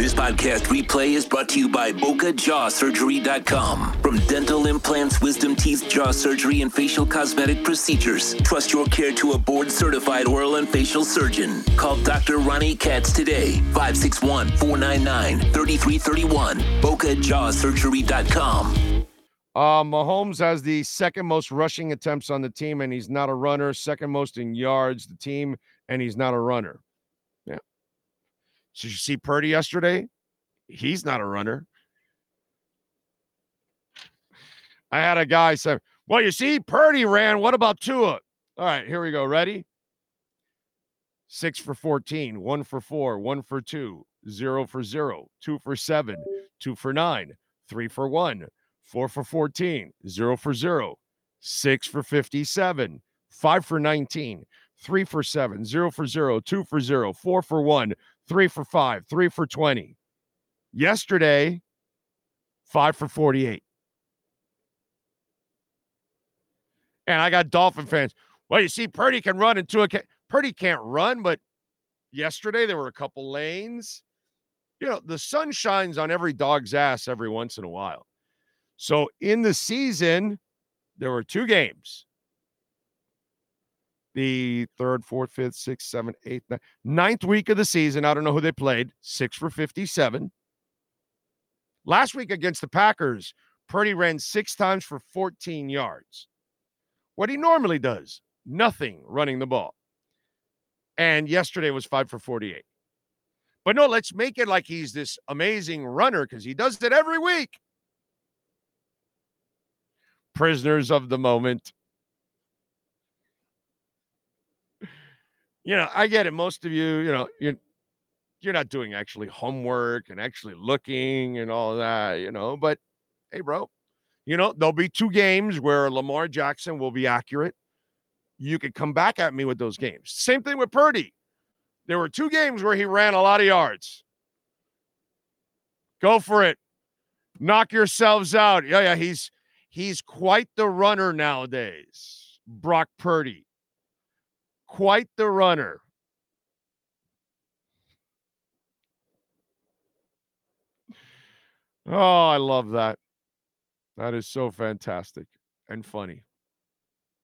This podcast replay is brought to you by BocaJawSurgery.com. From dental implants, wisdom teeth, jaw surgery, and facial cosmetic procedures, trust your care to a board certified oral and facial surgeon. Call Dr. Ronnie Katz today, 561 499 3331. BocaJawSurgery.com. Uh, Mahomes has the second most rushing attempts on the team, and he's not a runner. Second most in yards, the team, and he's not a runner. So you see Purdy yesterday? He's not a runner. I had a guy say, Well, you see, Purdy ran. What about Tua? All right, here we go. Ready? Six for 14, one for four, one for two, zero for zero, two for seven, two for nine, three for one, four for 14, zero for zero, six for 57, five for 19, three for seven, zero for zero, two for zero, four for one, three for five, three for 20. Yesterday, five for 48. And I got Dolphin fans. Well, you see, Purdy can run into a. Purdy can't run, but yesterday there were a couple lanes. You know, the sun shines on every dog's ass every once in a while. So in the season, there were two games the third, fourth, fifth, sixth, seventh, eighth, ninth, ninth week of the season. I don't know who they played. Six for 57. Last week against the Packers, Purdy ran six times for 14 yards. What he normally does, nothing running the ball. And yesterday was five for 48. But no, let's make it like he's this amazing runner because he does it every week. Prisoners of the moment. You know, I get it. Most of you, you know, you're you're not doing actually homework and actually looking and all that, you know. But hey, bro, you know, there'll be two games where Lamar Jackson will be accurate. You could come back at me with those games. Same thing with Purdy. There were two games where he ran a lot of yards. Go for it. Knock yourselves out. Yeah, yeah, he's he's quite the runner nowadays. Brock Purdy quite the runner. Oh, I love that. That is so fantastic and funny.